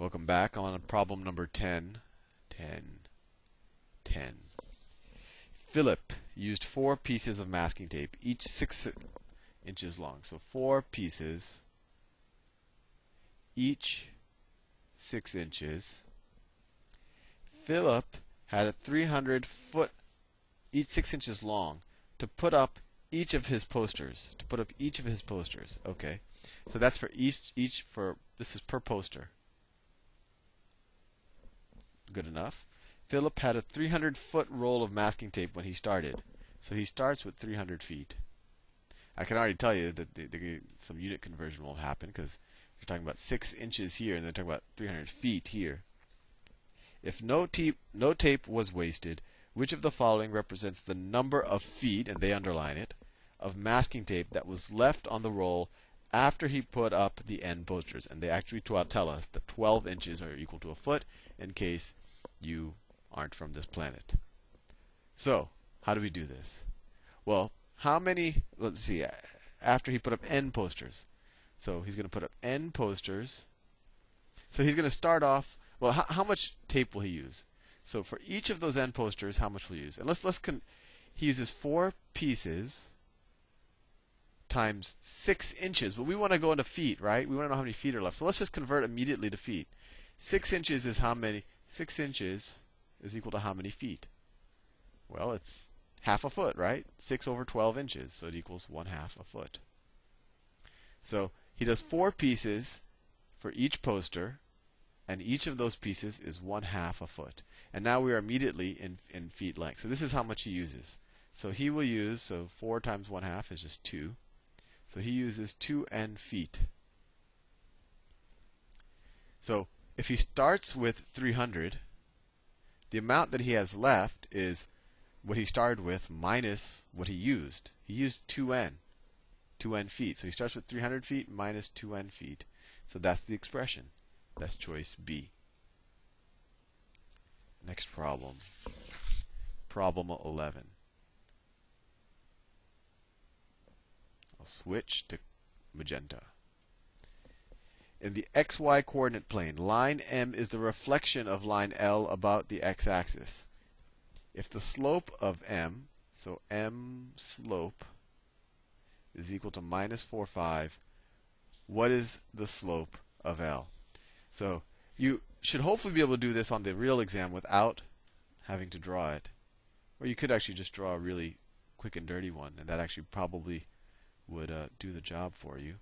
Welcome back on problem number 10. 10. 10. Philip used four pieces of masking tape, each six inches long. So four pieces, each six inches. Philip had a 300 foot, each six inches long, to put up each of his posters. To put up each of his posters. Okay. So that's for each each for this is per poster. Good enough. Philip had a 300 foot roll of masking tape when he started. So he starts with 300 feet. I can already tell you that the, the, some unit conversion will happen because you're talking about 6 inches here and then talking about 300 feet here. If no, te- no tape was wasted, which of the following represents the number of feet, and they underline it, of masking tape that was left on the roll after he put up the end posters? And they actually tell us that 12 inches are equal to a foot in case you aren't from this planet. So, how do we do this? Well, how many, let's see, after he put up n posters. So he's going to put up n posters. So he's going to start off, well, how, how, much tape will he use? So for each of those n posters, how much will he use? And let's, let's con- he uses four pieces times six inches. But we want to go into feet, right? We want to know how many feet are left. So let's just convert immediately to feet. Six inches is how many? Six inches is equal to how many feet? Well, it's half a foot, right? 6 over 12 inches, so it equals 1 half a foot. So he does four pieces for each poster, and each of those pieces is 1 half a foot. And now we are immediately in, in feet length. So this is how much he uses. So he will use, so 4 times 1 half is just 2. So he uses 2 n feet. So if he starts with 300, the amount that he has left is what he started with minus what he used. He used 2n, 2n feet. So he starts with 300 feet minus 2n feet. So that's the expression. That's choice B. Next problem. Problem 11. I'll switch to magenta. In the xy coordinate plane, line M is the reflection of line L about the x axis. If the slope of M, so M slope, is equal to minus 4, 5, what is the slope of L? So you should hopefully be able to do this on the real exam without having to draw it. Or you could actually just draw a really quick and dirty one, and that actually probably would uh, do the job for you.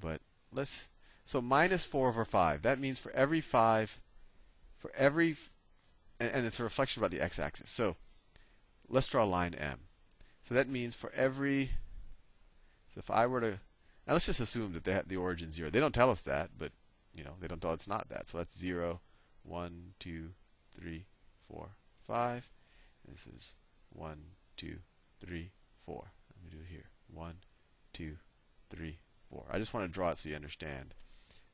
But let's so minus 4 over 5. That means for every 5 for every and, and it's a reflection about the x-axis. So let's draw a line M. So that means for every so if I were to now let's just assume that they have the origin 0. They don't tell us that, but you know, they don't tell it's not that. So that's 0, 1, 2, 3, 4, 5. this is 1, 2, 3, 4. Let me do it here. 1, 2, 3, 4. I just want to draw it so you understand.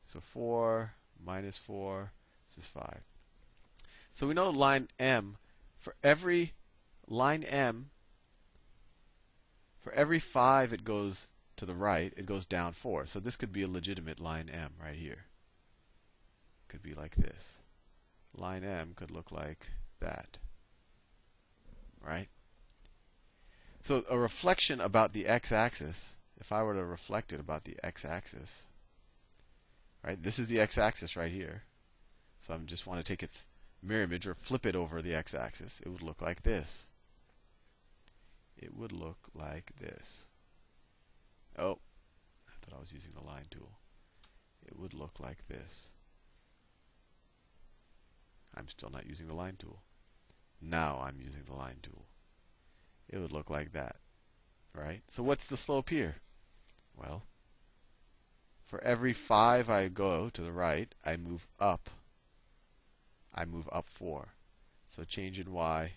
So 4 minus 4, this is 5. So we know line M, for every line M, for every 5 it goes to the right, it goes down 4. So this could be a legitimate line M right here. Could be like this. Line M could look like that. Right? So a reflection about the x-axis if I were to reflect it about the x-axis, right? This is the x-axis right here. So I just want to take its mirror image or flip it over the x-axis. It would look like this. It would look like this. Oh, I thought I was using the line tool. It would look like this. I'm still not using the line tool. Now I'm using the line tool. It would look like that. Right? So what's the slope here? Well, for every 5 I go to the right, I move up. I move up 4. So change in y.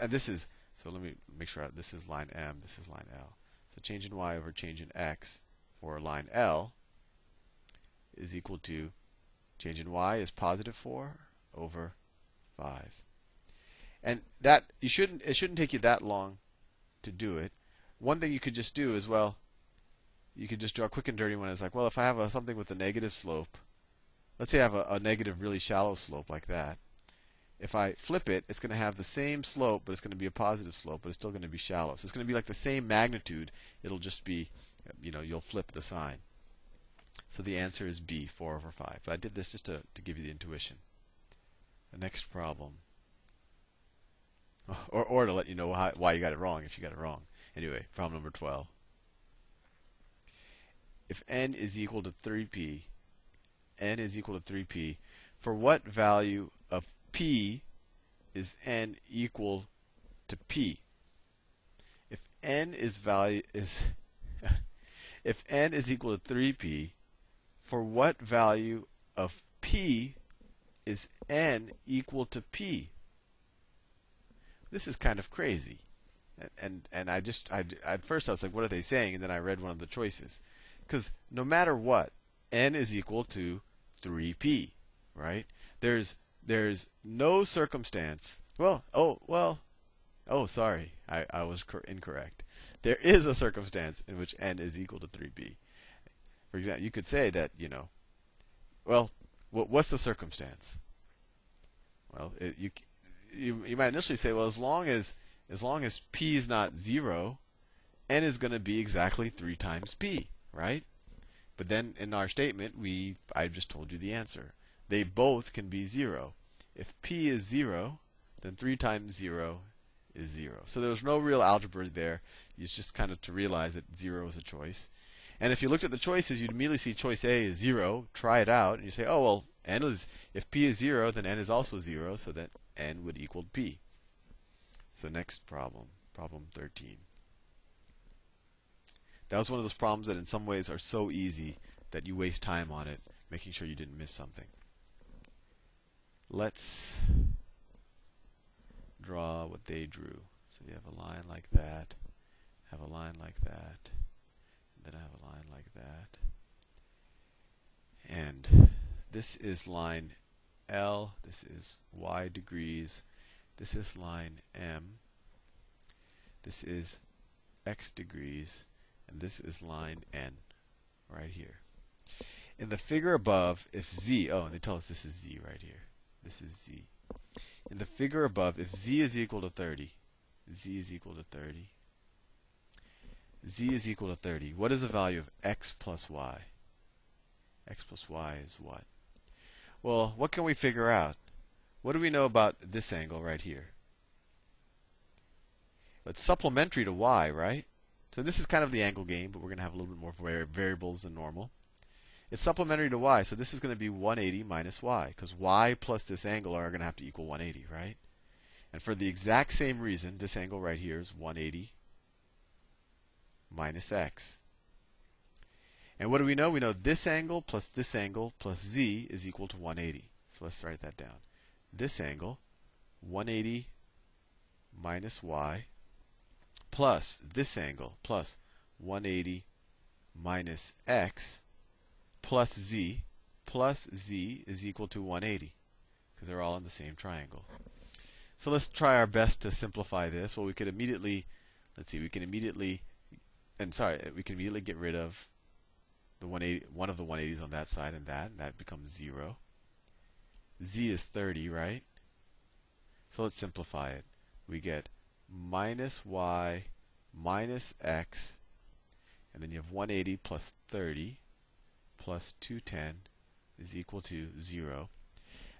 And this is, so let me make sure this is line M, this is line L. So change in y over change in x for line L is equal to change in y is positive 4 over 5. And that you shouldn't it shouldn't take you that long to do it. One thing you could just do is well, you could just draw a quick and dirty one. It's like, well, if I have a, something with a negative slope, let's say I have a, a negative, really shallow slope like that. If I flip it, it's going to have the same slope, but it's going to be a positive slope, but it's still going to be shallow. So it's going to be like the same magnitude. It'll just be, you know, you'll flip the sign. So the answer is B, 4 over 5. But I did this just to, to give you the intuition. The next problem. Or, or to let you know how, why you got it wrong if you got it wrong. Anyway, problem number 12. If n is equal to 3p, n is equal to 3p, for what value of p is n equal to p? If n is value is if n is equal to 3p, for what value of p is n equal to p? This is kind of crazy. And and, I just I, at first I was like, what are they saying? And then I read one of the choices, because no matter what, n is equal to 3p, right? There's there's no circumstance. Well, oh well, oh sorry, I, I was cor- incorrect. There is a circumstance in which n is equal to 3p. For example, you could say that you know, well, what, what's the circumstance? Well, it, you, you you might initially say, well, as long as as long as p is not zero, n is going to be exactly three times p, right? But then in our statement, we I just told you the answer. They both can be zero. If p is zero, then three times zero is zero. So there was no real algebra there. It's just kind of to realize that zero is a choice. And if you looked at the choices, you'd immediately see choice A is zero. Try it out, and you say, oh well, n is if p is zero, then n is also zero, so that n would equal p. So next problem, problem 13. That was one of those problems that in some ways are so easy that you waste time on it, making sure you didn't miss something. Let's draw what they drew. So you have a line like that, have a line like that, then I have a line like that. And this is line L, this is y degrees, this is line M, this is x degrees, and this is line N right here. In the figure above, if z, oh, and they tell us this is z right here. This is z. In the figure above, if z is equal to 30, z is equal to 30, z is equal to 30. What is the value of x plus y? x plus y is what? Well, what can we figure out? What do we know about this angle right here? It's supplementary to y, right? So this is kind of the angle game, but we're going to have a little bit more variables than normal. It's supplementary to y, so this is going to be 180 minus y, because y plus this angle are going to have to equal 180, right? And for the exact same reason, this angle right here is 180 minus x. And what do we know? We know this angle plus this angle plus z is equal to 180. So let's write that down. This angle, 180 minus y, plus this angle, plus 180 minus x, plus z, plus z is equal to 180, because they're all in the same triangle. So let's try our best to simplify this. Well, we could immediately, let's see, we can immediately and sorry, we can immediately get rid of the 180, one of the 180s on that side and that, and that becomes 0. Z is 30, right? So let's simplify it. We get minus y minus x, and then you have 180 plus 30 plus 210 is equal to 0.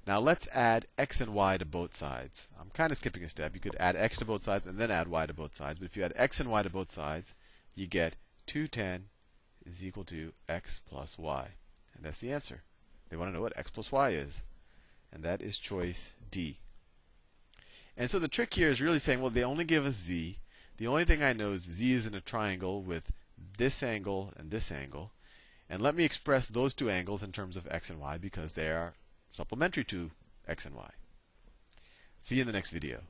Now let's add x and y to both sides. I'm kind of skipping a step. You could add x to both sides and then add y to both sides. But if you add x and y to both sides, you get 210 is equal to x plus y. And that's the answer. They want to know what x plus y is. And that is choice D. And so the trick here is really saying, well, they only give us z. The only thing I know is z is in a triangle with this angle and this angle. And let me express those two angles in terms of x and y because they are supplementary to x and y. See you in the next video.